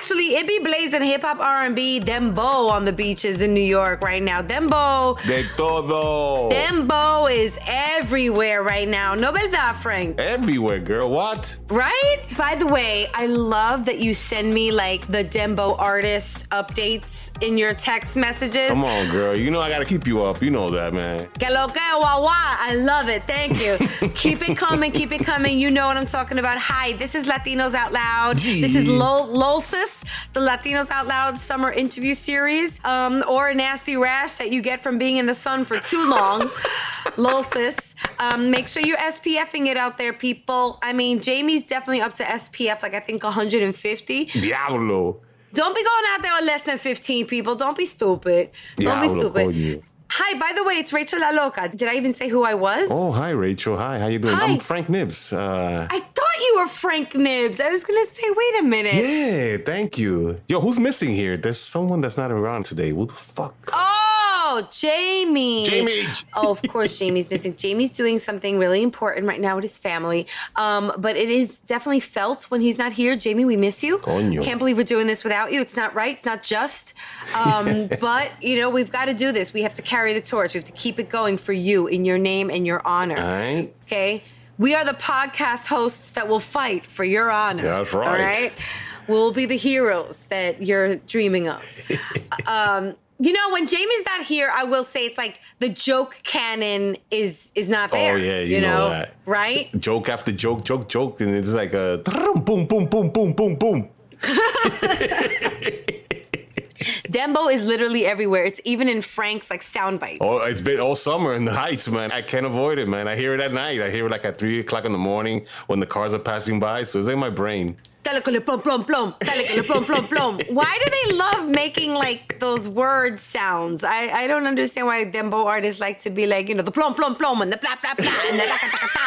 Actually, it be blazing hip hop, R&B, dembow on the beaches in New York right now. Dembow. De todo. Dembow is everywhere right now. No verdad, Frank. Everywhere, girl. What? Right? By the way, I love that you send me like the Dembow artist updates in your text messages. Come on, girl. You know I gotta keep you up. You know that, man. Que lo que, wah, wah. I love it. Thank you. keep it coming. Keep it coming. You know what I'm talking about. Hi, this is Latinos Out Loud. Gee. This is Lol- LOLSIS, the Latinos Out Loud summer interview series, um, or a nasty rash that you get from being in the sun for too long. LOLSIS. Um, make sure you're SPFing it out there, people. I mean, Jamie's definitely up to SPF, like I think 150. Diablo. Don't be going out there with less than 15 people. Don't be stupid. Don't be Diablo, stupid. coño. Hi, by the way, it's Rachel La Loca. Did I even say who I was? Oh, hi, Rachel. Hi, how you doing? Hi. I'm Frank Nibs. Uh, I you were Frank Nibs. I was gonna say, wait a minute. yeah, thank you. Yo, who's missing here? There's someone that's not around today. What the fuck? Oh, Jamie. Jamie. Oh, of course, Jamie's missing. Jamie's doing something really important right now with his family. Um, but it is definitely felt when he's not here. Jamie, we miss you. Coño. Can't believe we're doing this without you. It's not right. It's not just. Um, but you know, we've got to do this. We have to carry the torch. We have to keep it going for you in your name and your honor. All right. Okay. We are the podcast hosts that will fight for your honor. That's All right. right. We'll be the heroes that you're dreaming of. um, you know, when Jamie's not here, I will say it's like the joke canon is is not there. Oh, yeah, you know that. right? Joke after joke, joke, joke, and it's like a boom, boom, boom, boom, boom, boom. Dembow is literally everywhere. It's even in Frank's like sound bites. Oh, it's been all summer in the heights, man. I can't avoid it, man. I hear it at night. I hear it like at three o'clock in the morning when the cars are passing by. So it's in my brain. Why do they love making like those word sounds? I, I don't understand why dembow artists like to be like, you know, the plom plom plom and the blah blah blah and the la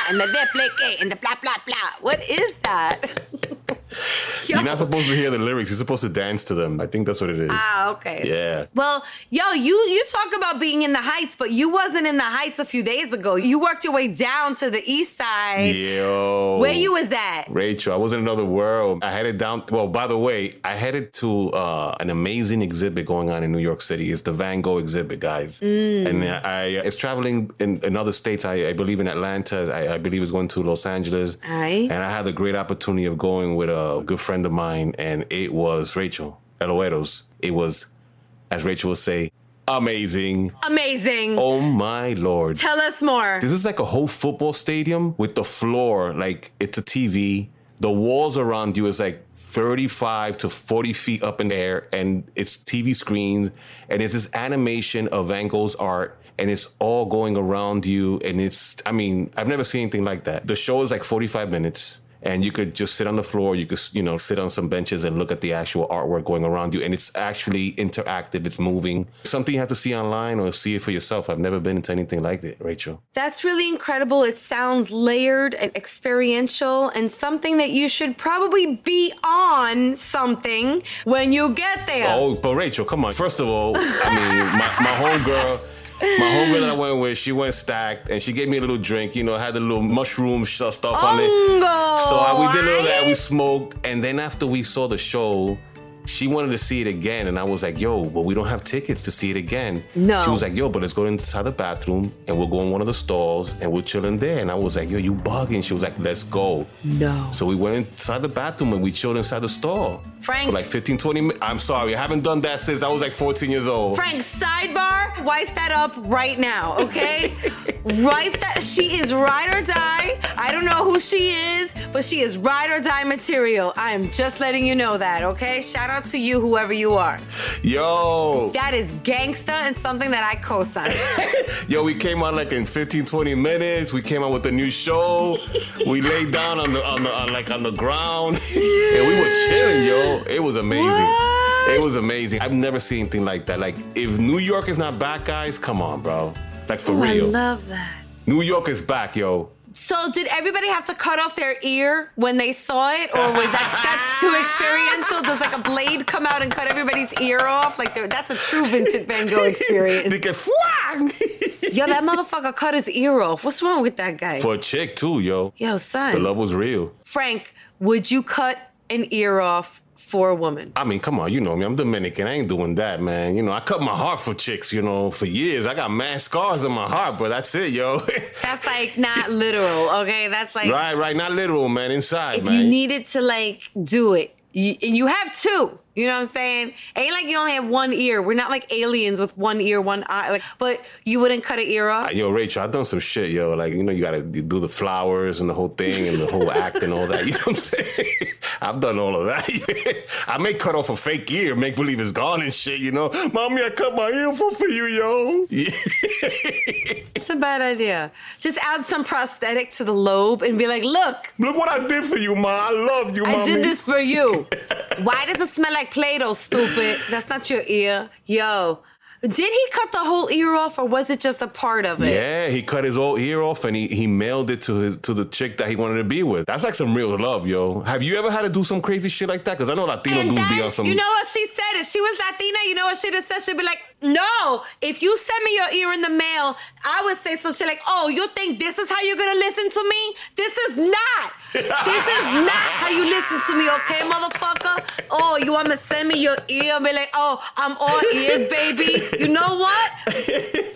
and the and the blah blah blah. What is that? Yo. You're not supposed to hear the lyrics. You're supposed to dance to them. I think that's what it is. Ah, okay. Yeah. Well, yo, you you talk about being in the heights, but you wasn't in the heights a few days ago. You worked your way down to the east side. Yo. Where you was at? Rachel, I was in another world. I headed down. Well, by the way, I headed to uh, an amazing exhibit going on in New York City. It's the Van Gogh exhibit, guys. And I, it's traveling in, in other states. I, I believe in Atlanta. I, I believe it's going to Los Angeles. Aye. And I had the great opportunity of going with a good friend of mine, and it was Rachel Eloeros. It was, as Rachel would say, amazing. Amazing. Oh my lord. Tell us more. This is like a whole football stadium with the floor, like it's a TV. The walls around you is like 35 to 40 feet up in the air, and it's TV screens, and it's this animation of Van Gogh's art, and it's all going around you. And it's, I mean, I've never seen anything like that. The show is like 45 minutes. And you could just sit on the floor. You could, you know, sit on some benches and look at the actual artwork going around you. And it's actually interactive. It's moving. Something you have to see online or see it for yourself. I've never been into anything like it, Rachel. That's really incredible. It sounds layered and experiential and something that you should probably be on something when you get there. Oh, but Rachel, come on. First of all, I mean, my, my homegirl, my homegirl that I went with, she went stacked and she gave me a little drink, you know, had the little mushroom stuff on it. So uh, we did a little that, we smoked, and then after we saw the show, she wanted to see it again, and I was like, "Yo, but we don't have tickets to see it again." No. She was like, "Yo, but let's go inside the bathroom, and we'll go in one of the stalls, and we'll chill in there." And I was like, "Yo, you bugging?" She was like, "Let's go." No. So we went inside the bathroom and we chilled inside the stall. Frank- For like 15, 20 minutes. I'm sorry, I haven't done that since I was like 14 years old. Frank, sidebar, wife that up right now, okay? wife that she is ride or die. I don't know who she is, but she is ride or die material. I am just letting you know that, okay? Shout out to you, whoever you are. Yo, That is gangsta and something that I co-sign. yo, we came out like in 15, 20 minutes. We came out with a new show. we laid down on the on the on like on the ground, and we were chilling, yo. It was amazing. What? It was amazing. I've never seen anything like that. Like, if New York is not back, guys, come on, bro. Like for Oh, I love that. New York is back, yo. So did everybody have to cut off their ear when they saw it, or was that that's too experiential? Does like a blade come out and cut everybody's ear off? Like that's a true Vincent Van Gogh experience. They get fwang! Yo, that motherfucker cut his ear off. What's wrong with that guy? For a chick too, yo. Yo, son. The love was real. Frank, would you cut an ear off for a woman? I mean, come on, you know me. I'm Dominican. I ain't doing that, man. You know, I cut my heart for chicks, you know, for years. I got mad scars in my heart, but that's it, yo. That's like not literal, okay? That's like right, right. Not literal, man. Inside, if man. you needed to like do it, you, and you have two. You know what I'm saying? Ain't like you only have one ear. We're not like aliens with one ear, one eye. Like, but you wouldn't cut an ear off. Yo, Rachel, I've done some shit, yo. Like, you know, you gotta do the flowers and the whole thing and the whole act and all that. You know what I'm saying? I've done all of that. I may cut off a fake ear, make believe it's gone and shit, you know. Mommy, I cut my ear for, for you, yo. It's a bad idea. Just add some prosthetic to the lobe and be like, look, Look what I did for you, ma. I love you, Mommy. I did this for you. Why does it smell like Play-Doh, stupid? That's not your ear. Yo, did he cut the whole ear off or was it just a part of it? Yeah, he cut his whole ear off and he, he mailed it to his to the chick that he wanted to be with. That's like some real love, yo. Have you ever had to do some crazy shit like that? Because I know Latino And dudes be on some. you know what she said? If she was Latina, you know what she'd have said? She'd be like, no, if you send me your ear in the mail, I would say some shit like, oh, you think this is how you're gonna listen to me? This is not. This is not how you listen to me, okay, motherfucker? Oh, you wanna send me your ear and be like, oh, I'm all ears, baby. You know what?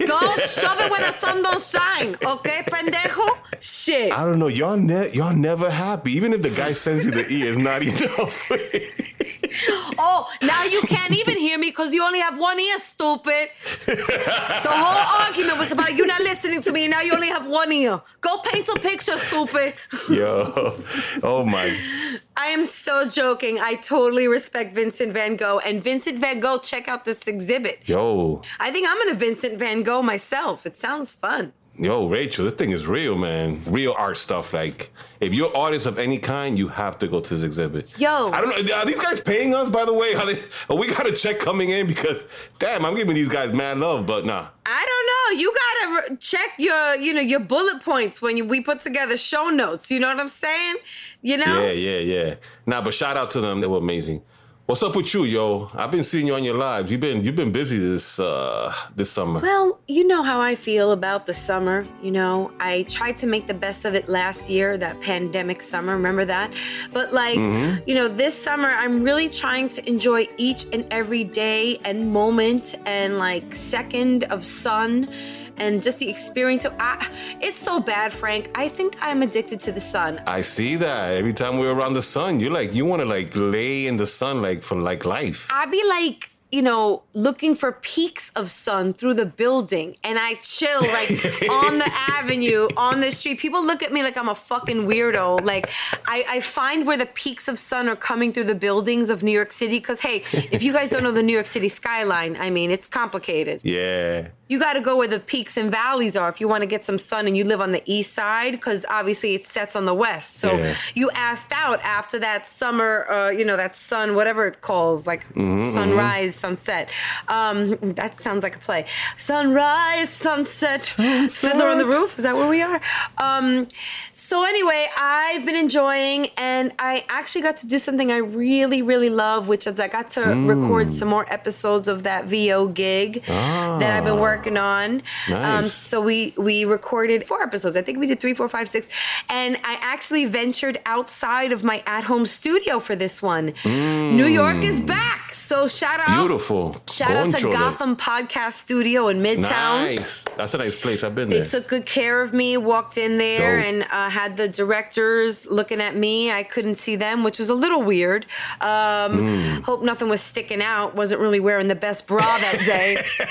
Go shove it where the sun don't shine, okay, pendejo? Shit. I don't know. Y'all ne- y'all never happy. Even if the guy sends you the ear, it's not enough. Oh, now you can't even hear me because you only have one ear, stupid. The whole argument was about you not listening to me, and now you only have one ear. Go paint a picture, stupid. yo, oh my. I am so joking. I totally respect Vincent Van Gogh. And Vincent Van Gogh, check out this exhibit. Yo, I think I'm gonna Vincent Van Gogh myself. It sounds fun. Yo, Rachel, this thing is real, man. Real art stuff. Like, if you're artist of any kind, you have to go to this exhibit. Yo. I don't know. Are these guys paying us, by the way? Are they, oh, we got a check coming in because, damn, I'm giving these guys mad love, but nah. I don't know. You gotta re- check your, you know, your bullet points when you, we put together show notes. You know what I'm saying? You know. Yeah, yeah, yeah. Nah, but shout out to them. They were amazing. What's up with you, yo? I've been seeing you on your lives. You've been you've been busy this uh this summer. Well, you know how I feel about the summer. You know, I tried to make the best of it last year, that pandemic summer. Remember that? But, like, you know, this summer, I'm really trying to enjoy each and every day and moment and, like, second of sun and just the experience. So, I, it's so bad, Frank. I think I'm addicted to the sun. I see that. Every time we're around the sun, you're like you want to like lay in the sun like for like life. I'd be like, you know, looking for peaks of sun through the building and I chill like on the avenue, on the street. People look at me like I'm a fucking weirdo. Like I, I find where the peaks of sun are coming through the buildings of New York City. Cause hey, if you guys don't know the New York City skyline, I mean, it's complicated. Yeah. You got to go where the peaks and valleys are if you want to get some sun and you live on the east side because obviously it sets on the west. So Yeah. you asked out after that summer, uh, you know, that sun, whatever it calls, like sunrise, sunset. Um, that sounds like a play. Sunrise, sunset, Fiddler on the Roof. Is that where we are? Um, so anyway, I've been enjoying, and I actually got to do something I really, really love, which is I got to record some more episodes of that VO gig that I've been working on. Um, so we we recorded four episodes. I think we did three, four, five, six, and I actually ventured outside of my at-home studio for this one. New York is back, so shout out. Beautiful. Shout out to. Gotham Podcast Studio in Midtown. Nice. That's a nice place. I've been They there. They took good care of me. Walked in there Dope. and uh, had the directors looking at me. I couldn't see them, which was a little weird. Um, Hmm. Hope nothing was sticking out. Wasn't really wearing the best bra that day.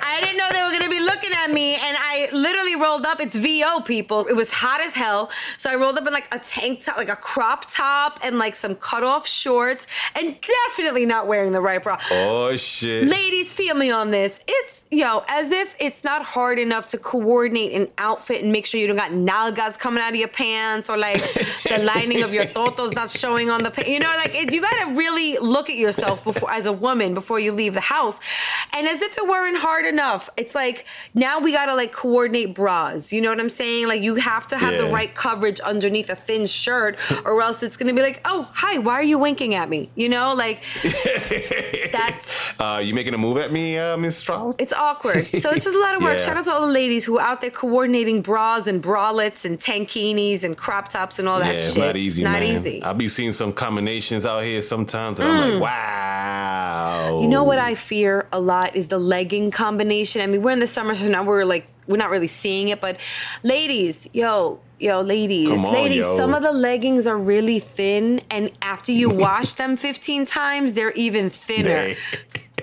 I didn't know they were gonna be looking at me, and I literally rolled up. It's VO people. It was hot as hell, so I rolled up in like a tank top, like a crop top, and like some cutoff shorts, and definitely not wearing the right bra. oh shit. Ladies, feel me on this. It's yo, as if it's not hard enough to coordinate an outfit and make sure you don't got nalgas coming out of your pants or like the lining of your totos not showing on the pants. You know, like it, you gotta really look at yourself before as a woman before you leave the house. And as if it weren't hard enough enough. It's like now we gotta like coordinate bras. You know what I'm saying? Like you have to have the right coverage underneath a thin shirt, or else it's gonna be like, oh hi, why are you winking at me? You know, like that's Uh, you making a move at me, uh, Miss Strauss? it's awkward. So it's just a lot of work. Yeah. Shout out to all the ladies who are out there coordinating bras and bralettes and tankinis and crop tops and all that yeah, shit. it's not easy, It's not man. easy. Mm. I'll be seeing some combinations out here sometimes, and I'm like, wow. You know what I fear a lot is the legging combination. I mean, we're in the summer, so now we're like, we're not really seeing it, but ladies, yo, yo, ladies, on, ladies, yo. some of the leggings are really thin, and after you wash them 15 times, they're even thinner. They-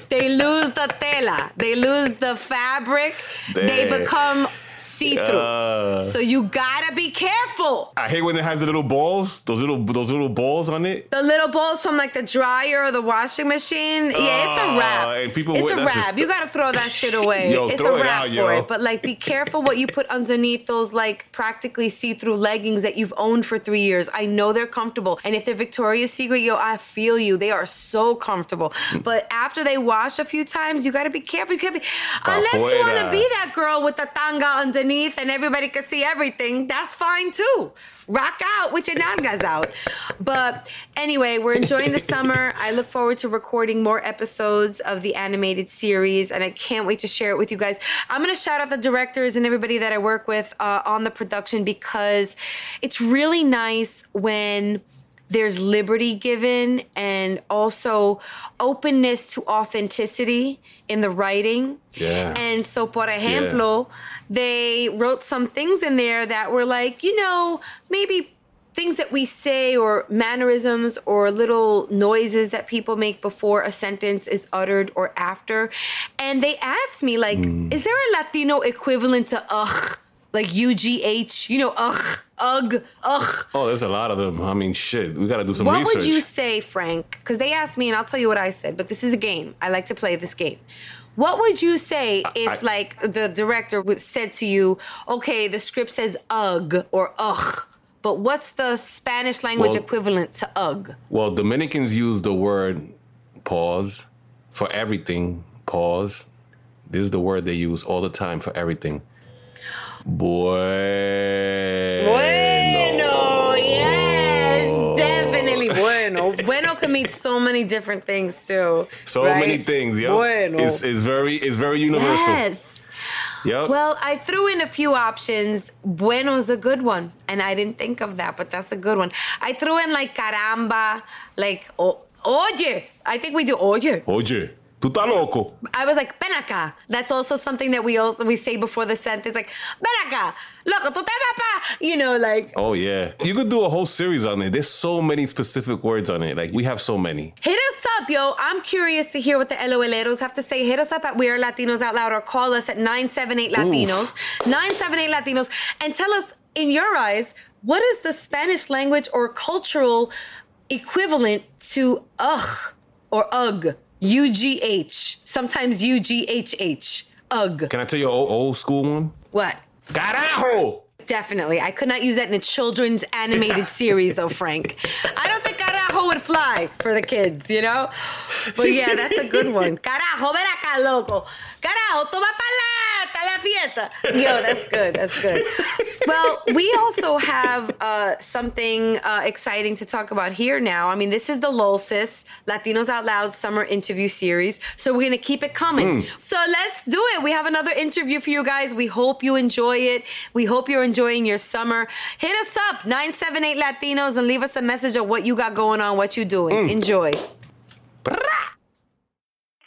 They lose the tela, they lose the fabric, they They- become see through. Uh, so you gotta be careful. I hate when it has the little balls, those little those little balls on it. The little balls from like the dryer or the washing machine. Yeah, it's a Oh, wrap. and people it's a wrap. just- you gotta throw that shit away. Yo, it's a it wrap out, for yo. it. But like, be careful what you put underneath those like practically see-through leggings that you've owned for three years. I know they're comfortable, and if they're Victoria's Secret, yo, I feel you. They are so comfortable. But after they wash a few times, you gotta be careful. You can't be unless you want to be that girl with the tanga underneath and everybody could see everything. That's fine too. Rock out with your nalgas out. But anyway, we're enjoying the summer. I look forward to recording more episodes of the animated series, and I can't wait to share it with you guys. I'm gonna shout out the directors and everybody that I work with uh, on the production because it's really nice when there's liberty given and also openness to authenticity in the writing. Yeah. And so, por ejemplo, they wrote some things in there that were like, you know, maybe things that we say or mannerisms or little noises that people make before a sentence is uttered or after. And they asked me, like, mm. is there a Latino equivalent to ugh? Like UGH, you know, ugh, ugh, ugh. Oh, there's a lot of them. I mean, shit, we got to do some research. What research. would you say, Frank? Because they asked me, and I'll tell you what I said. But this is a game. I like to play this game. What would you say if, I- like, the director would said to you, "Okay, the script says ugh or ugh, but what's the Spanish language Well- equivalent to ugh?" Well, Dominicans use the word pause for everything. Pause. This is the word they use all the time for everything. Bueno. Bueno, yes, definitely bueno. Bueno can mean so many different things too. So right? many things, yeah. Bueno. It's, it's very it's very universal. Yes. Yep. Well, I threw in a few options. Bueno's a good one, and I didn't think of that, but that's a good one. I threw in like caramba, like o- oye. I think we do oye. Oye, tú estás loco. I was like ven acá. That's also something that we also we say before the sentence, like ven acá, loco, tú te papá. You know, like Oh yeah. You could do a whole series on it. There's so many specific words on it. Like we have so many. Hit us up, yo. I'm curious to hear what the LOLeros have to say. Hit us up at We Are Latinos Out Loud or call us at 978 Latinos, 978 Latinos, and tell us, in your eyes, what is the Spanish language or cultural equivalent to ugh or ugh? UGH, sometimes UGHH. Ugh. Can I tell you an old, old school one? What? Carajo! Definitely. I could not use that in a children's animated series, though, Frank. I don't think carajo would fly for the kids, you know? But yeah, that's a good one. Carajo, ven acá, loco. Carajo, toma pa la, fiesta. Yo, that's good. That's good. Well, we also have uh, something uh, exciting to talk about here now. I mean, this is the LOLSIS, Latinos Out Loud Summer Interview Series. So we're going to keep it coming. So let's do it. We have another interview for you guys. We hope you enjoy it. We hope you're enjoying your summer. Hit us up, 978 Latinos, and leave us a message of what you got going on, what you doing. Enjoy. It's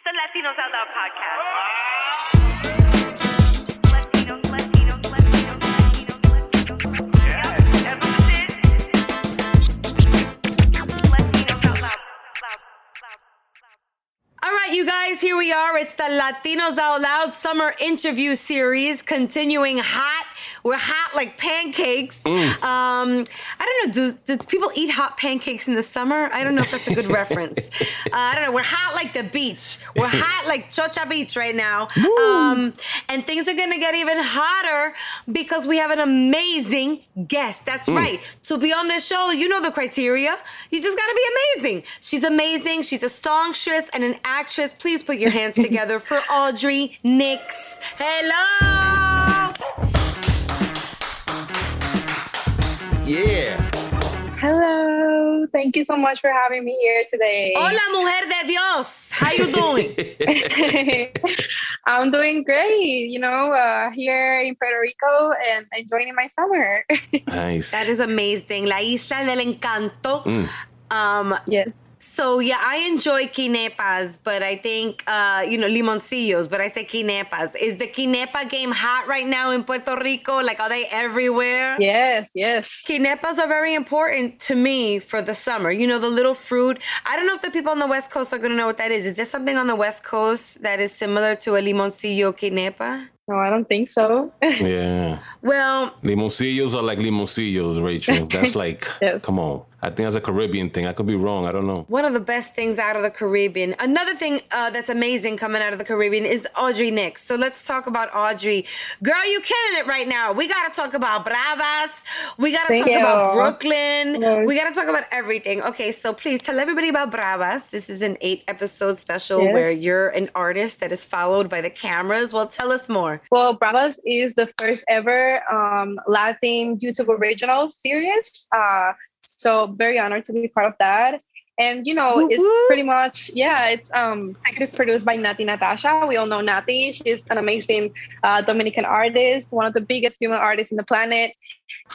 the Latinos Out Loud podcast. Right, you guys, here we are. It's the Latinos Out Loud Summer Interview Series, continuing hot. We're hot like pancakes. Um, I don't know. Do, do people eat hot pancakes in the summer? I don't know if that's a good reference. Uh, I don't know. We're hot like the beach. We're hot like Chocha Beach right now. Um, and things are going to get even hotter because we have an amazing guest. That's right. To be on this show, you know the criteria. You just got to be amazing. She's amazing. She's a songstress and an actress. Please put your hands together for Audri Nix. Hello. Yeah. Hello. Thank you so much for having me here today. Hola, mujer de Dios. How you doing? I'm doing great, you know, uh, here in Puerto Rico and enjoying my summer. Nice. that is amazing. La Isla del Encanto. Mm. Um, yes. So yeah, I enjoy quenepas, but I think uh, you know limoncillos, but I say quenepas. Is the quenepa game hot right now in Puerto Rico? Like, are they everywhere? Yes, yes. Quenepas are very important to me for the summer. You know, the little fruit. I don't know if the people on the West Coast are going to know what that is. Is there something on the West Coast that is similar to a limoncillo quenepa? No, I don't think so. Yeah. Well, Limoncillos are like limoncillos, Rachel. That's like, Yes. come on. I think that's a Caribbean thing. I could be wrong. I don't know. one of the best things out of the Caribbean. Another thing uh, that's amazing coming out of the Caribbean is Audri Nix. So let's talk about Audri. Girl, you killing it right now. We got to talk about Bravas. We got to Thank talk about. Brooklyn. Yes. We got to talk about everything. Okay, so please tell everybody about Bravas. This is an eight episode special Yes. where you're an artist that is followed by the cameras. Well, tell us more. Well, Bravas is the first ever um, Latin YouTube original series. Uh, so very honored to be part of that. And you know, Woo it's pretty much yeah, it's um executive produced by Natti Natasha. We all know Natti. She's an amazing uh, Dominican artist, one of the biggest female artists in the planet.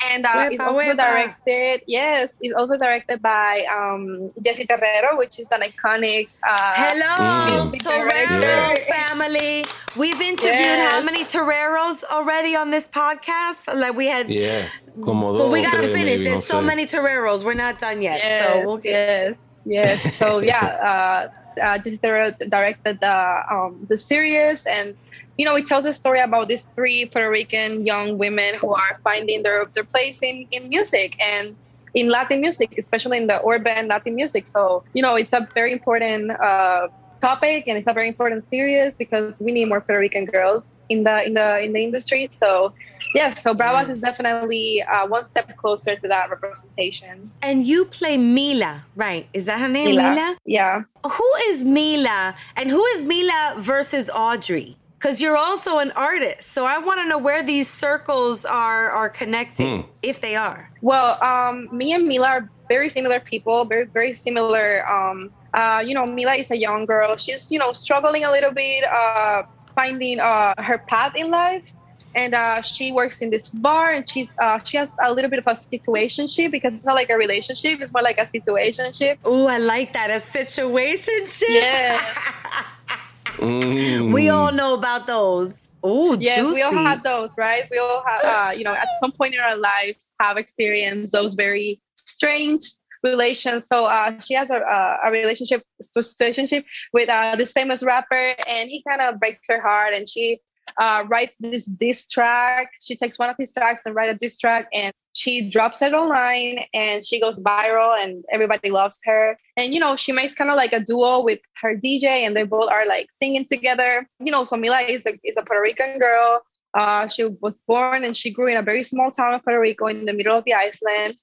And uh, it's also wepa. directed, yes, it's also directed by um, Jessy Terrero, which is an iconic. Uh, Hello, Mm. Torero Yeah. family. We've interviewed how many Toreros already on this podcast? Like we had Yeah. Como But we gotta tres, finish. maybe, no There's so sé. many Toreros. We're not done yet. Yes, so we'll get. yes, yes. So yeah, uh, uh, Jessy Terrero directed the um, the series, and you know, it tells a story about these three Puerto Rican young women who are finding their their place in in music and in Latin music, especially in the urban Latin music. So you know, it's a very important. Uh, topic and it's a very important series because we need more Puerto Rican girls in the in the in the industry so yeah so Bravas is definitely uh, one step closer to that representation And you play Mila, right? Is that her name, Mila? Mila. Yeah. Who is Mila, and who is Mila versus Audri? Because you're also an artist, so I want to know where these circles are are connecting, if they are. Well, um, me and Mila are very similar people, very very similar. Um, uh, you know, Mila is a young girl. She's you know struggling a little bit, uh, finding uh, her path in life. And uh, she works in this bar, and she's uh, she has a little bit of a situationship because it's not like a relationship; it's more like a situationship. Oh, I like that. A situationship. Yeah. Mm. we all know about those. Oh, Yes, juicy. we all have those, right? We all have, uh, you know, at some point in our lives have experienced those very strange relations. So uh, she has a, a, a relationship, situationship with uh, this famous rapper, and he kind of breaks her heart, and she uh, writes this diss track. She takes one of his tracks and write a diss track, and she drops it online, and she goes viral, and everybody loves her. And you know, she makes kind of like a duo with her DJ, and they both are like singing together. You know, so Mila is a is a Puerto Rican girl. Uh, she was born and she grew in a very small town of Puerto Rico in the middle of the island.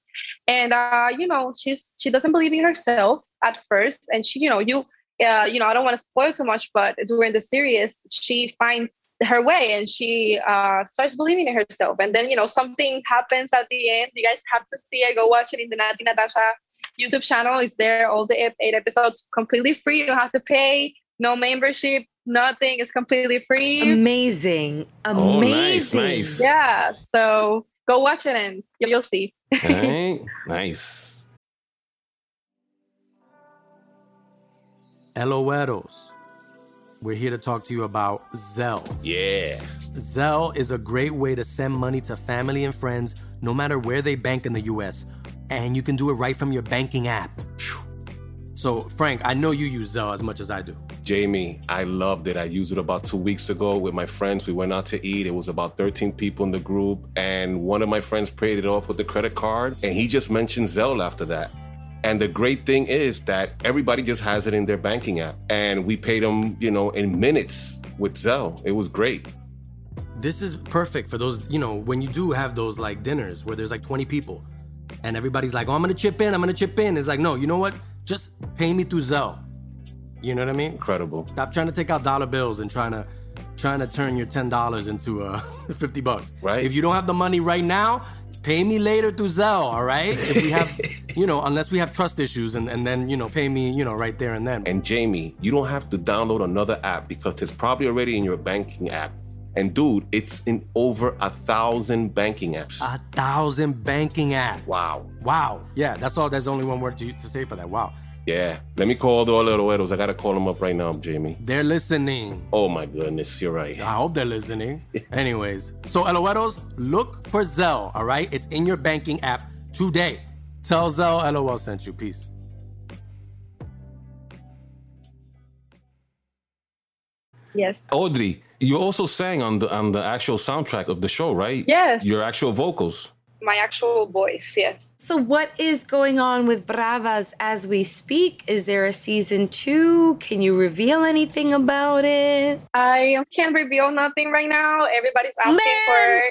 And uh, you know, she's she doesn't believe in herself at first, and she, you know, you uh, you know, I don't want to spoil too much, but during the series, she finds her way and she uh, starts believing in herself. And then, you know, something happens at the end. You guys have to see it. Go watch it in the Natti Natasha YouTube channel. It's there, all the eight, eight episodes completely free. You don't have to pay, no membership, nothing. It's completely free. Amazing. Oh, nice, Amazing. nice. yeah. So go watch it and you'll see. Right? Nice. LOLs. We're here to talk to you about Zelle. Yeah. Zelle is a great way to send money to family and friends no matter where they bank in the US. And you can do it right from your banking app. So, Frank, I know you use Zelle as much as I do. Jamie, I loved it. I used it about two weeks ago with my friends. We went out to eat. It was about 13 people in the group. And one of my friends paid it off with the credit card. And he just mentioned Zelle after that. And the great thing is that everybody just has it in their banking app. And we paid them, you know, in minutes with Zelle. It was great. This is perfect for those, you know, when you do have those like dinners where there's like 20 people and everybody's like, oh, I'm gonna chip in, I'm gonna chip in. It's like, no, you know what? Just pay me through Zelle. You know what I mean? Incredible. Stop trying to take out dollar bills and trying to trying to turn your ten dollars into uh, fifty bucks. Right. If you don't have the money right now, pay me later through Zelle. All right. If we have, you know, unless we have trust issues, and and then you know, pay me, you know, right there and then. And Jamie, you don't have to download another app because it's probably already in your banking app. And dude, it's in over a thousand banking apps. a thousand banking apps. wow. Wow. Yeah, that's all. That's only one word to, to say for that. Wow. Yeah. Let me call the LOLeros. I gotta call them up right now, Jamie. They're listening. Oh my goodness, you're right. I hope they're listening. Anyways, so LOLeros, look for Zelle, all right? It's in your banking app today. Tell Zelle LOL sent you. Peace. Yes. Audri, you also sang on the on the actual soundtrack of the show, right? Yes. Your actual vocals. My actual voice. Yes. So, what is going on with Bravas as we speak? Is there a season two? Can you reveal anything about it? I can't reveal nothing right now. Everybody's asking Man.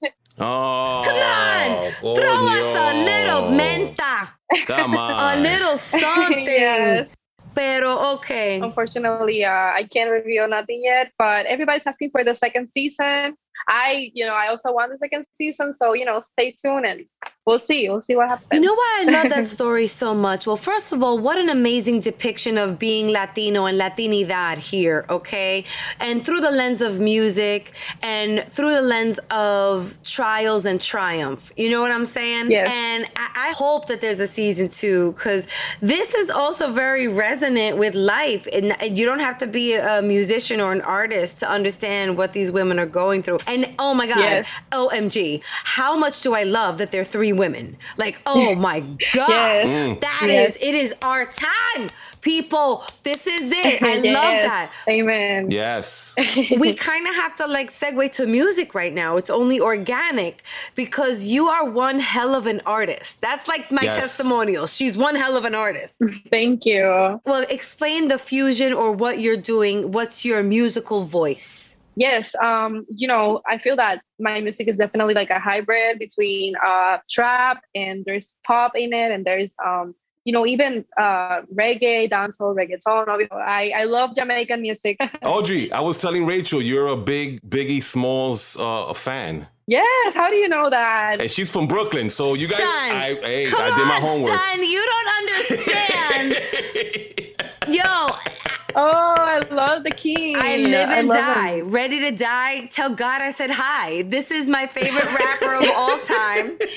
for. Oh, Come on, throw us a little menta, Come on, a little something. yes. Pero okay. Unfortunately, uh, I can't reveal nothing yet. But everybody's asking for the second season. I, you know, I also want the second season. So you know, stay tuned and we'll see. We'll see what happens. You know why I love that story so much? Well, first of all, what an amazing depiction of being Latino and Latinidad here, okay? And through the lens of music and through the lens of trials and triumph. You know what I'm saying? Yes. And I, I hope that there's a season two because this is also very resonant with life. And you don't have to be a musician or an artist to understand what these women are going through. And oh my God, Yes. OMG, how much do I love that there are three women? Like, oh my God, Yes. that mm. is Yes. it is our time, people. This is it. I love that. Amen. Yes. we kind of have to like segue to music right now. It's only organic because you are one hell of an artist. That's like my Yes. testimonial. She's one hell of an artist. Thank you. well, explain the fusion or what you're doing. What's your musical voice? Yes, um, you know, I feel that my music is definitely like a hybrid between uh, trap and there's pop in it, and there's um, you know, even uh, reggae, dancehall, reggaeton. I I love Jamaican music. Audri, I was telling Rachel you're a big Biggie Smalls uh, fan. yes, how do you know that? And she's from Brooklyn, so you guys son, I hey, come I did my on, homework. son. You don't understand. Yo, Oh, I love the king. I live and love die. him. Ready to die. Tell God I said hi. This is my favorite rapper of all time.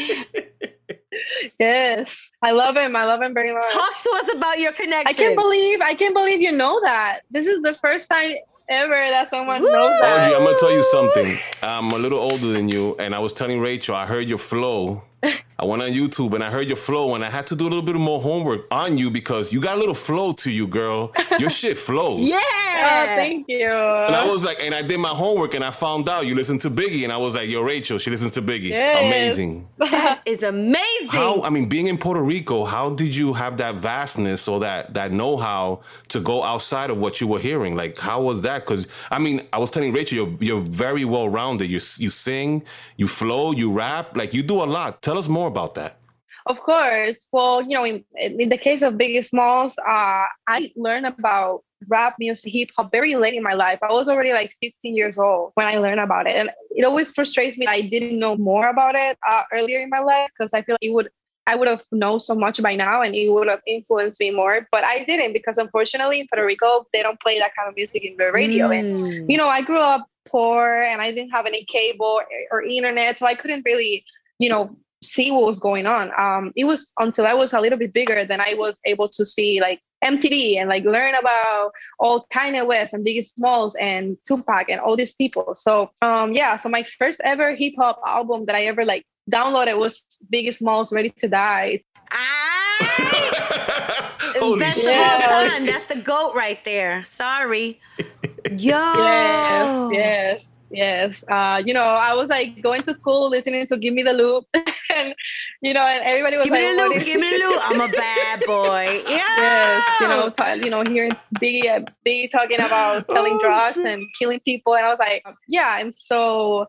Yes, I love him. I love him very much. Talk to us about your connection. I can't believe I can't believe you know that. This is the first time ever that someone Woo! knows that. Audri, I'm gonna tell you something. I'm a little older than you, and I was telling Rachel I heard your flow. I went on YouTube and I heard your flow, and I had to do a little bit more homework on you because you got a little flow to you, girl. Your shit flows. Yeah. Oh, thank you. And I was like, and I did my homework, and I found out you listen to Biggie, and I was like, yo, Rachel, she listens to Biggie. Yes. Amazing. that is amazing. How I mean, being in Puerto Rico, how did you have that vastness or that that know-how to go outside of what you were hearing? Like, how was that? Because I mean, I was telling Rachel, you're you're very well rounded. You you sing, you flow, you rap, like you do a lot. Tell us more about that. Of course. Well, you know, in, in the case of Biggie Smalls, uh, I learned about rap music, hip hop very late in my life. I was already like 15 years old when I learned about it. And it always frustrates me. I didn't know more about it uh, earlier in my life because I feel like it would, I would have known so much by now and it would have influenced me more. But I didn't because unfortunately in Puerto Rico, they don't play that kind of music in the radio. And Mm. you know, I grew up poor and I didn't have any cable or, or internet, so I couldn't really, you know, see what was going on. Um, it was until I was a little bit bigger than I was able to see like MTV and like learn about all Kanye West and Biggie Smalls and Tupac and all these people. So um, yeah, so my first ever hip hop album that I ever like downloaded was Biggie Smalls Ready to Die. Ah, Holy that's shit. the whole time. That's the goat right there. Sorry. Yo. Yes, yes, yes. Uh, you know, I was like going to school listening to Give Me the Loop, and you know, and everybody was Give like, me the loop. is Give me the loop. I'm a bad boy. Yeah. Yes, you know, t- you know, hearing Biggie, uh, Biggie talking about selling Oh, drugs shit. and killing people, and I was like, yeah. And so,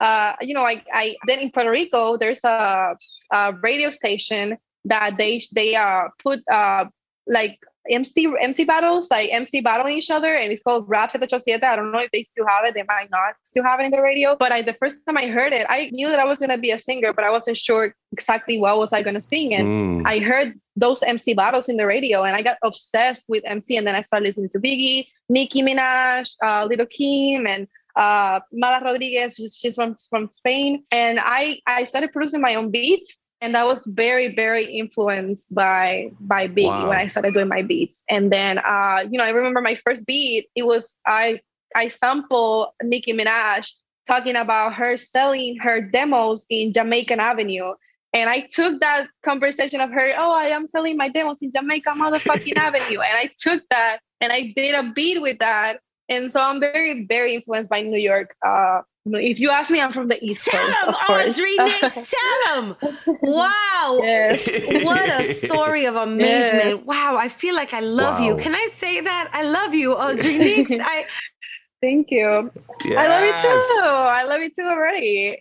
uh, you know, I, I then in Puerto Rico, there's a, a radio station that they they uh put uh like MC MC battles, like MC battling each other, and it's called Rap 787. I don't know if they still have it. They might not still have it in the radio. But I, the first time I heard it, I knew that I was gonna be a singer, but I wasn't sure exactly what was I gonna sing. And Mm. I heard those MC battles in the radio, and I got obsessed with MC. And then I started listening to Biggie, Nicki Minaj, uh, Lil' Kim, and uh, Mala Rodriguez. She's, she's from from Spain, and I I started producing my own beats. And I was very, very influenced by by Biggie Wow. when I started doing my beats. And then, uh, you know, I remember my first beat. It was I I sample Nicki Minaj talking about her selling her demos in Jamaican Avenue. And I took that conversation of her, oh, I am selling my demos in Jamaica motherfucking Avenue. And I took that and I did a beat with that. And so I'm very, very influenced by New York. Uh, if you ask me, I'm from the East Tell Coast. him, of course. Audri Nix. Tell him. Wow. yes. What a story of amazement. Yes. Wow. I feel like I love you. Can I say that? I love you, Audri Nix. I, Thank you. I love you too. I love you too already.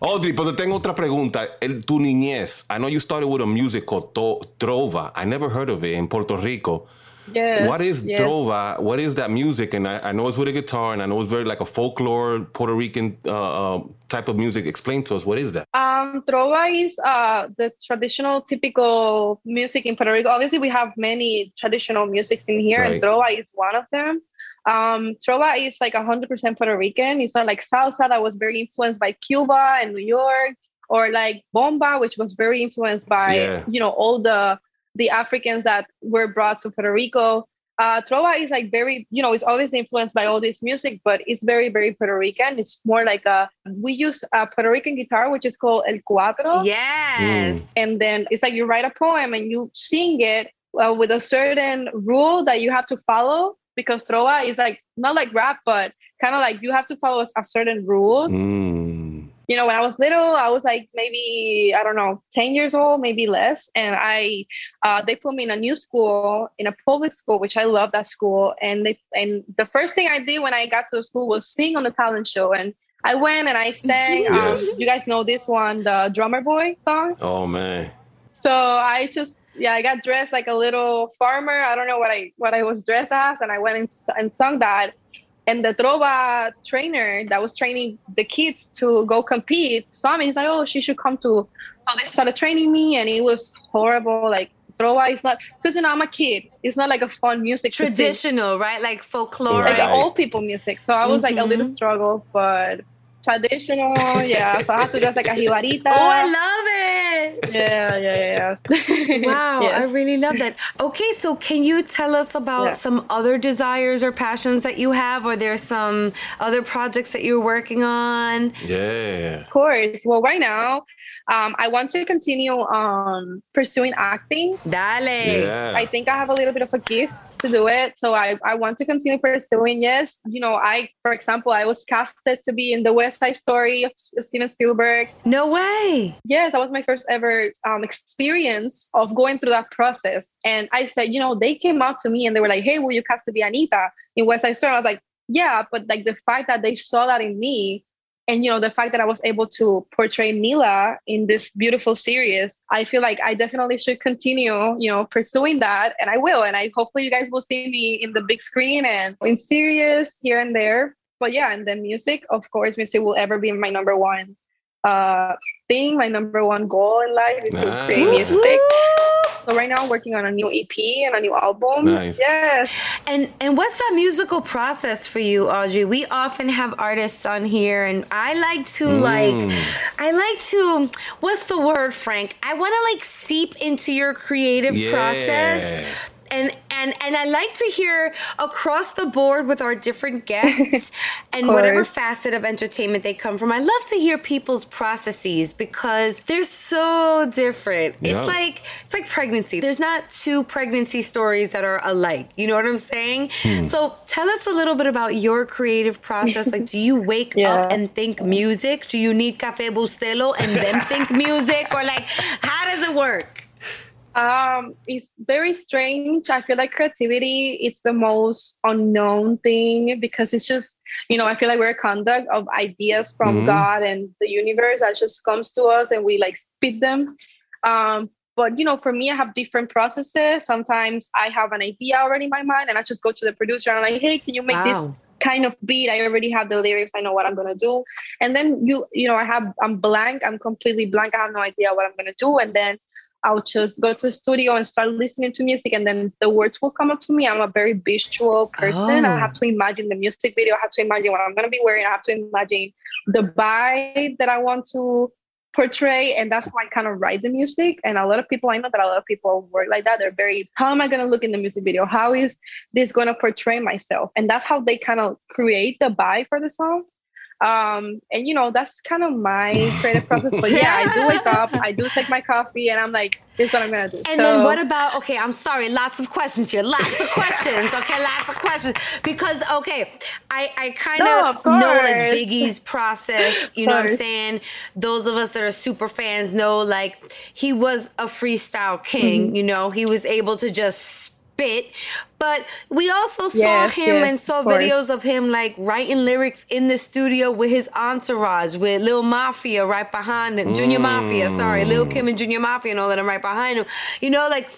Audri, pero tengo otra pregunta. El, tu niñez. I know you started with a music called to- Trova. I never heard of it in Puerto Rico. Yes. What is yes. Trova? What is that music? And I, I know it's with a guitar, and I know it's very like a folklore Puerto Rican uh, uh, type of music. Explain to us what is that? Um, trova is uh, the traditional, typical music in Puerto Rico. Obviously, we have many traditional musics in here, Right. and trova is one of them. Um, trova is like 100% Puerto Rican. It's not like salsa that was very influenced by Cuba and New York, or like bomba, which was very influenced by Yeah. you know all the the Africans that were brought to Puerto Rico. Uh, trova is like very, you know, it's always influenced by all this music, but it's very, very Puerto Rican. It's more like a, we use a Puerto Rican guitar, which is called el cuatro. yes. And then it's like you write a poem and you sing it uh, with a certain rule that you have to follow because trova is like, not like rap, but kind of like you have to follow a certain rule Mm. You know, when I was little, I was like maybe I don't know, ten years old, maybe less, and I uh, they put me in a new school, in a public school, which I love that school. And they and the first thing I did when I got to the school was sing on the talent show, and I went and I sang. Yes. Um, you guys know this one, the Drummer Boy song. Oh man. So I just yeah, I got dressed like a little farmer. I don't know what I what I was dressed as, and I went and, and sung that. And the trova trainer that was training the kids to go compete saw me. He's like, "Oh, she should come to." So they started training me, and it was horrible. Like trova is not because you know I'm a kid. It's not like a fun music. Traditional, right? Like folklore. like Right. old people music. So I was like a little Mhm. struggle, but traditional, yeah. So I have to dress like a jibarita. Oh, I love it. yeah, yeah, yeah. Wow, Yes. I really love that. Okay, so can you tell us about Yeah. some other desires or passions that you have? Or there some other projects that you're working on? Yeah. Of course. Well, right now, um, I want to continue um, pursuing acting. Dale. Yeah. I think I have a little bit of a gift to do it. So I, I want to continue pursuing. Yes. You know, I, for example, I was casted to be in the West Side Story of Steven Spielberg. No way. Yes, that was my first ever um, experience of going through that process. And I said, you know, they came out to me and they were like, hey, will you cast to be Anita in West Side Story? I was like, yeah, but like the fact that they saw that in me and, you know, the fact that I was able to portray Mila in this beautiful series, I feel like I definitely should continue, you know, pursuing that. And I will. And I hopefully you guys will see me in the big screen and in series here and there. But yeah, and then music, of course, music will ever be my number one uh thing, my number one goal in life is to create music. So right now I'm working on a new EP and a new album. Nice. Yes. And and what's that musical process for you, Audri? We often have artists on here, and I like to mm. like, I like to. What's the word, Frank? I want to like seep into your creative Yeah. process. And, and and I like to hear across the board with our different guests and whatever facet of entertainment they come from. I love to hear people's processes because they're so different. Yeah. It's like it's like pregnancy. There's not two pregnancy stories that are alike. You know what I'm saying? Hmm. So tell us a little bit about your creative process. Like, do you wake Yeah. up and think music? Do you need cafe bustelo and then think music? Or like, how does it work? Um, it's very strange. I feel like creativity it's the most unknown thing because it's just, you know, I feel like we're a conduct of ideas from Mhm. God and the universe that just comes to us and we like spit them. Um, but you know, for me, I have different processes. Sometimes I have an idea already in my mind, and I just go to the producer and I'm like, "Hey, can you make this kind of beat? I already have the lyrics. I know what I'm gonna do." And then you, you know, I have I'm blank. I'm completely blank. I have no idea what I'm gonna do, and then I'll just go to the studio and start listening to music, and then the words will come up to me. I'm a very visual person. I Oh. have to imagine the music video. I have to imagine what I'm gonna be wearing. I have to imagine the vibe that I want to portray and that's how i kind of write the music and a lot of people i know that a lot of people work like that they're very how am i going to look in the music video how is this going to portray myself and that's how they kind of create the vibe for the song um and you know that's kind of my creative process but yeah i do wake up i do take my coffee and i'm like this is what i'm gonna do And so then what about okay, I'm sorry, lots of questions here. Lots of questions. Okay, lots of questions. Because okay, I, I kind No, of know like. Biggie's process. You know what I'm saying? Those of us that are super fans know like he was a freestyle king, Mm-hmm. you know, he was able to just spit. But we also saw Yes, him and saw of videos of him like writing lyrics in the studio with his entourage, with Lil Mafia right behind him, Junior Mafia, sorry, Lil mm. Kim and Junior Mafia and all of them right behind him. You know, like,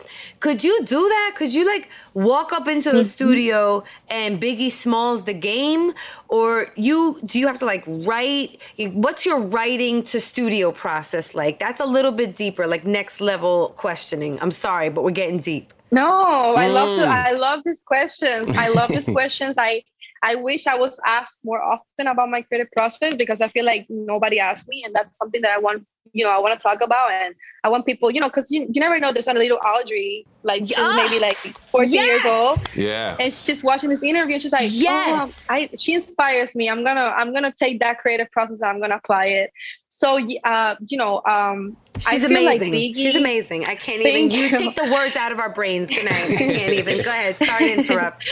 could you do that? Could you like walk up into the mm-hmm. studio and Biggie Smalls the game, or you do you have to like write? What's your writing to studio process like? That's a little bit deeper, like next level questioning. I'm sorry, but we're getting deep. No, I love to. Mm. I love these questions. I love these questions. I I wish I was asked more often about my creative process because I feel like nobody asked me, and that's something that I want. You know, I want to talk about, and I want people. You know, because you, you never know. There's a little Audri, like she's Ah, maybe like 14 years old, Yeah. and she's watching this interview, and she's like, Yes. "Oh, I she inspires me. I'm gonna I'm gonna take that creative process and I'm gonna apply it." So, uh, you know, um, I She's feel like amazing. Biggie- She's amazing. I can't even. You you. take the words out of our brains. Good night. I can't even. Go ahead. Sorry to interrupt.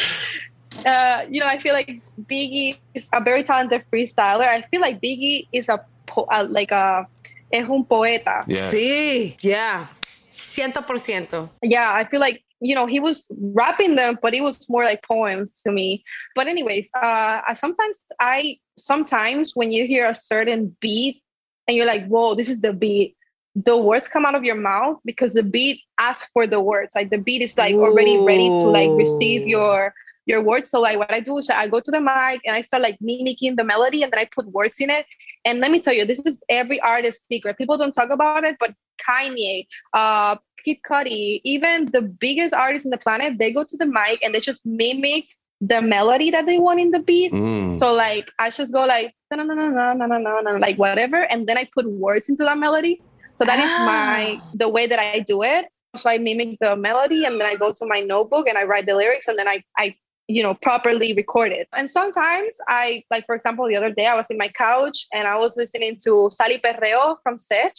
Uh, you know, I feel like Biggie is a very talented freestyler. I feel like Biggie is a po- uh, like a es un poeta. Yes. Sí. Yeah. Ciento por ciento. Yeah, I feel like you know he was rapping them, but it was more like poems to me. But anyways, uh, I sometimes I sometimes when you hear a certain beat and you're like, whoa, this is the beat. The words come out of your mouth because the beat asks for the words. Like the beat is like already ready to like receive your your words. So like what I do is I go to the mic and I start like mimicking the melody and then I put words in it. And let me tell you, this is every artist's secret. People don't talk about it, but Kanye, uh, Kid Cudi, even the biggest artists in the planet, they go to the mic and they just mimic the melody that they want in the beat. Mm. So like I just go like no no no no no no no like whatever, and then I put words into that melody. So that ah. is my the way that I do it. So I mimic the melody and then I go to my notebook and I write the lyrics and then I I you know properly recorded. And sometimes I like for example the other day I was in my couch and I was listening to Sal y Perrea from Sech.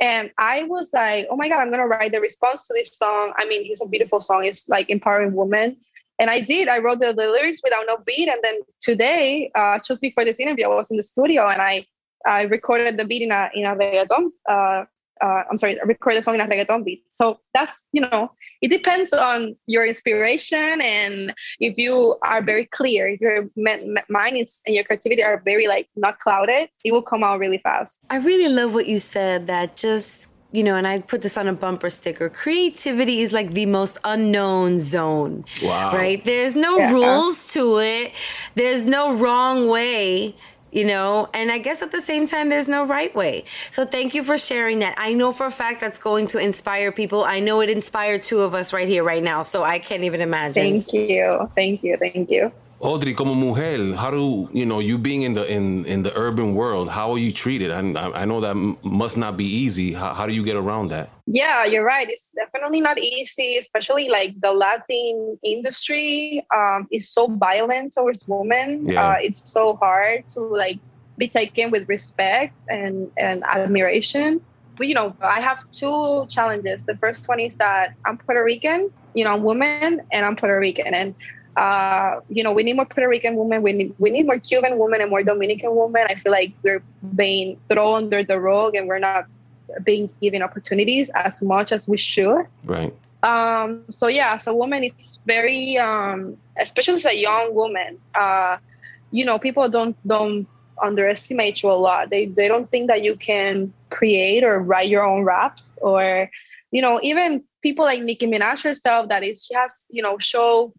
And I was like, oh my God, I'm to write the response to this song. I mean, it's a beautiful song. It's like empowering women. And I did. I wrote the, the lyrics without no beat. And then today, uh, just before this interview, I was in the studio and I, I recorded the beat in a, in a reggaeton. Uh, uh, I'm sorry, I recorded the song in a reggaeton beat. So that's, you know, it depends on your inspiration and if you are very clear, if your me- me- mind is and your creativity are very like not clouded, it will come out really fast. I really love what you said that just, you know, and I put this on a bumper sticker. Creativity is like the most unknown zone. Wow. Right? There's no Yeah. rules to it, there's no wrong way. You know, and I guess at the same time, there's no right way. So, thank you for sharing that. I know for a fact that's going to inspire people. I know it inspired two of us right here, right now. So, I can't even imagine. Thank you. Thank you. Thank you. Audri, como mujer, how do you know you being in the in in the urban world? How are you treated? I I know that m- must not be easy. How, how do you get around that? Yeah, you're right. It's definitely not easy, especially like the Latin industry um, is so violent towards women. Yeah. Uh, it's so hard to like be taken with respect and, and admiration. But you know, I have two challenges. The first one is that I'm Puerto Rican, you know, I'm woman and I'm Puerto Rican. And uh, you know, we need more Puerto Rican women. We need we need more Cuban women and more Dominican women. I feel like we're being thrown under the rug and we're not being given opportunities as much as we should. Right. Um, so yeah, as a woman, it's very, um, especially as a young woman, uh, you know, people don't don't underestimate you a lot. They they don't think that you can create or write your own raps or you know, even people like Nicki Minaj herself, that is, she has, you know, show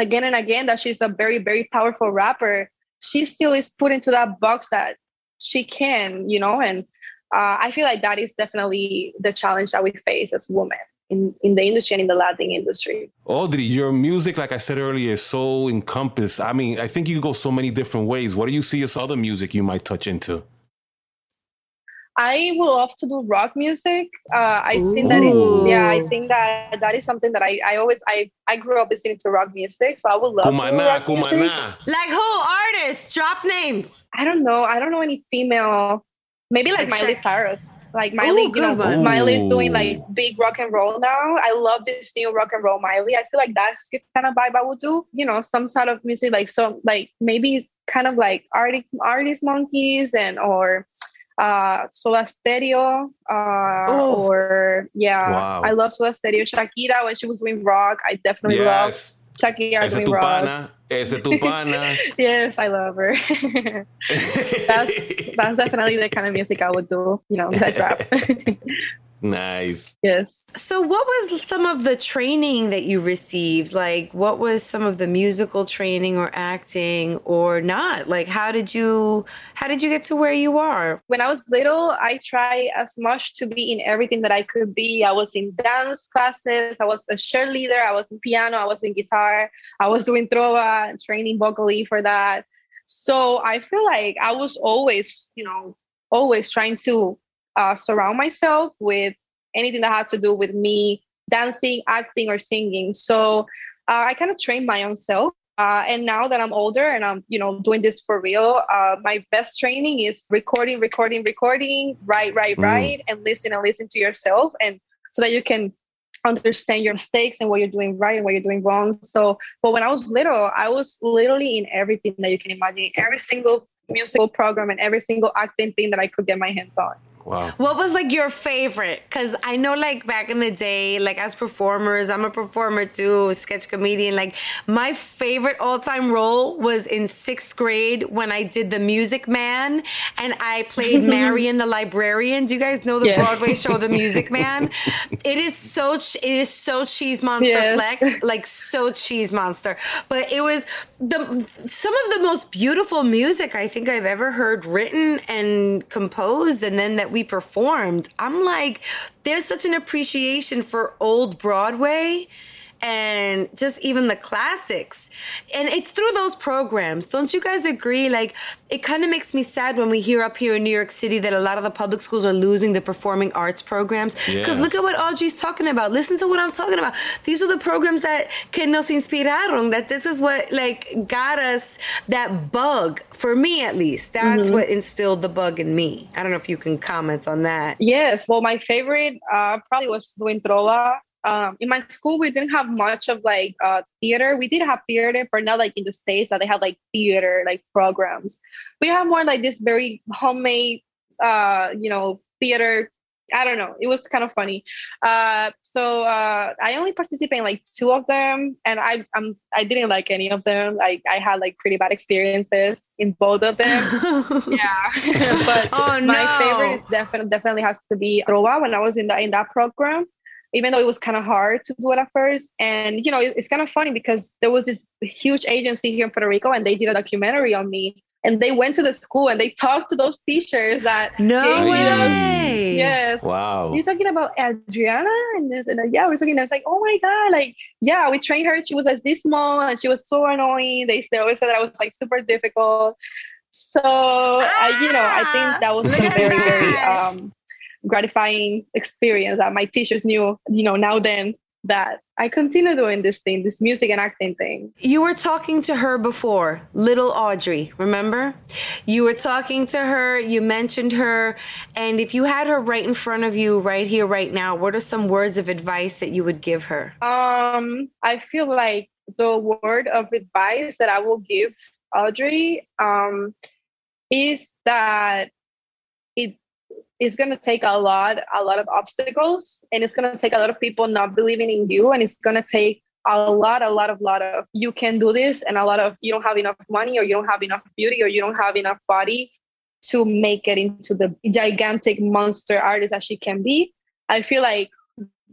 again and again that she's a very, very powerful rapper. She still is put into that box that she can, you know, and uh, I feel like that is definitely the challenge that we face as women in, in the industry and in the Latin industry. Audri, your music, like I said earlier, is so encompassed. I mean, I think you go so many different ways. What do you see as other music you might touch into? I would love to do rock music. Uh, I think that is yeah. I think that that is something that I, I always I I grew up listening to rock music, so I would love to do Kumana, rock music. Like who? Artists? Drop names. I don't know. I don't know any female. Maybe like Let's Miley check. Cyrus. Like Miley, you know, one. Miley's doing like big rock and roll now. I love this new rock and roll Miley. I feel like that's the kind of vibe I would do. You know, some sort of music like so like maybe kind of like artist Arctic Monkeys and or uh Soda Stereo uh Oh. or yeah Wow. I love Soda Stereo Shakira when she was doing rock I definitely love Yes. Shakira Ese doing rock pana. Ese tu pana. yes I love her that's that's definitely the kind of music I would do you know that rap nice. yes So, what was some of the training that you received? Like, what was some of the musical training or acting or not? Like, how did you how did you get to where you are? when I was little, I tried as much to be in everything that I could be. I was in dance classes, I was a cheerleader, I was in piano, I was in guitar, I was doing trova and training vocally for that. So I feel like I was always, you know, always trying to uh, surround myself with anything that had to do with me dancing, acting, or singing. So uh, I kind of trained my own self. Uh, and now that I'm older and I'm, you know, doing this for real, uh, my best training is recording, recording, recording, write, write, Mm. and listen and listen to yourself, and so that you can understand your mistakes and what you're doing right and what you're doing wrong. So, but when I was little, I was literally in everything that you can imagine, every single musical program and every single acting thing that I could get my hands on. Wow. What was like your favorite? Because I know, like back in the day, like as performers, I'm a performer too, sketch comedian. Like my favorite all-time role was in sixth grade when I did the Music Man, and I played Marion the librarian. Do you guys know the Yes. Broadway show, The Music Man? It is so ch- it is so cheese monster Yes. flex, like so cheese monster. But it was the some of the most beautiful music I think I've ever heard written and composed, and then that we performed. I'm like, there's such an appreciation for old Broadway and just even the classics. And it's through those programs. Don't you guys agree? Like, it kind of makes me sad when we hear up here in New York City that a lot of the public schools are losing the performing arts programs. Because Yeah. look at what Audri's talking about. Listen to what I'm talking about. These are the programs that que nos inspiraron, that this is what, like, got us that bug, for me at least. That's what instilled the bug in me. I don't know if you can comment on that. Yes. Well, my favorite uh, probably was doing trova. Um, in my school, we didn't have much of like uh, theater. We did have theater, but not like in the states that they have like theater like programs. We have more like this very homemade, uh, you know, theater. I don't know. It was kind of funny. Uh, so uh, I only participated in like two of them, and I um I didn't like any of them. Like I had like pretty bad experiences in both of them. Yeah, but Oh, my no. favorite is definitely definitely has to be Trova when I was in that in that program. Even though it was kind of hard to do it at first, and you know it- it's kind of funny because there was this huge agency here in Puerto Rico, and they did a documentary on me, and they went to the school and they talked to those teachers that no gave me way. yes, Wow. you're talking about Adriana, and, this, and uh, yeah, we're talking. I was like, oh my god, like yeah, we trained her. She was like this small, and she was so annoying. They, they always said that I was like super difficult. So I, you know, I Ah, think that was a very, very um, gratifying experience that my teachers knew, you know, now then that I continue doing this thing, this music and acting thing. You were talking to her before, little Audri, remember? You were talking to her, you mentioned her, and if you had her right in front of you, right here, right now, what are some words of advice that you would give her? Um, I feel like the word of advice that I will give Audri um, is that is going to take a lot, a lot of obstacles, and it's going to take a lot of people not believing in you, and it's going to take a lot, a lot of, lot of you can do this, and a lot of you don't have enough money, or you don't have enough beauty, or you don't have enough body to make it into the gigantic monster artist that she can be. I feel like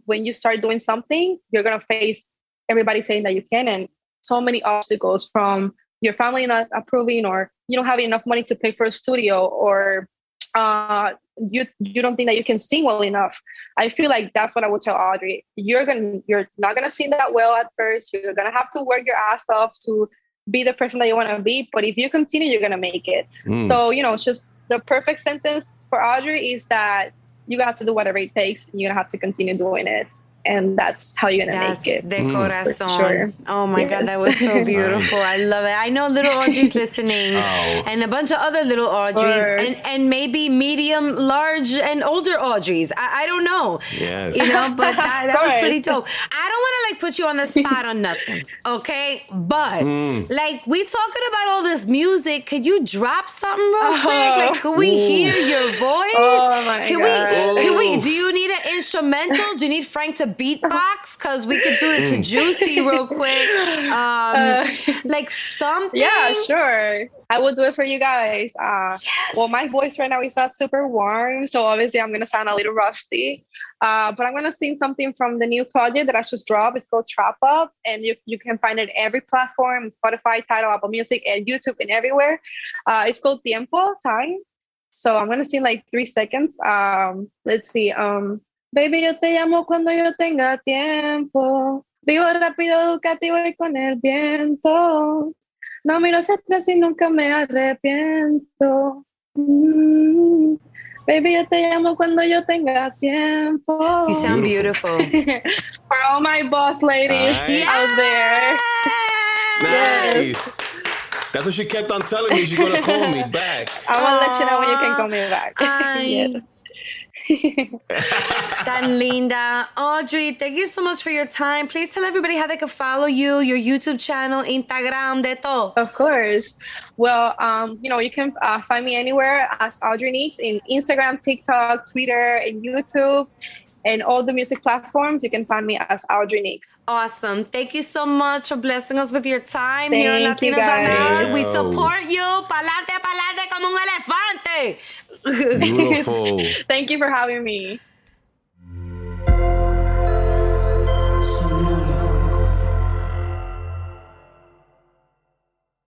when you start doing something, you're gonna face everybody saying that you can, and so many obstacles from your family not approving, or you don't have enough money to pay for a studio, or uh, you you don't think that you can sing well enough. I feel like that's what I would tell Audri. You're gonna you're not gonna sing that well at first. You're gonna have to work your ass off to be the person that you want to be. But if you continue, you're gonna make it. Mm. So you know, just the perfect sentence for Audri is that you have to do whatever it takes. And you're gonna have to continue doing it, and that's how you're gonna That's make it. de Mm. corazon. sure. Oh my God, that was so beautiful. I love it. I know little Audri's listening Oh. and a bunch of other little Audris Word. and, and maybe medium, large, and older Audris. I, I don't know. Yes. You know, but that, that was pretty dope. I don't want to like put you on the spot on nothing, okay? But Mm. like we talking about all this music, could you drop something real Oh. quick? Like, could we Ooh. hear your voice? Oh, my can God. we? Can we? Do you need an instrumental? Do you need Frank to beatbox? Cause we could do it Mm. to Juicy real quick. Um, Uh, like something. Yeah, sure. I will do it for you guys. Uh, Well, my voice right now is not super warm, so obviously I'm gonna sound a little rusty. Uh, but I'm gonna sing something from the new project that I just dropped. It's called Trap Up, and you you can find it every platform: Spotify, Tidal, Apple Music, and YouTube, and everywhere. Uh, it's called Tiempo, Time. So I'm gonna sing like three seconds. Um, let's see. Um, baby, yo te llamo cuando yo tenga tiempo. Vivo rápido, educativo y con el viento. No miro hacia atrás y nunca me arrepiento. Mm. Baby, yo te llamo cuando yo tenga tiempo. You sound beautiful. For all my boss ladies Nice. out there. Nice. That's what she kept on telling me. She's gonna call me back. I will let you know when you can call me back. Yes. Tan linda. Audri, thank you so much for your time. Please tell everybody how they can follow you, your YouTube channel, Instagram, de todo. Of course. Well, um, you know, you can uh, find me anywhere as Audri Nix in Instagram, TikTok, Twitter, and YouTube, and all the music platforms. You can find me as Audri Nix. Awesome. Thank you so much for blessing us with your time here on Thank you, Latinas on Air. guys. We support you. Pa'lante, pa'lante como un elefante. Beautiful. Thank you for having me.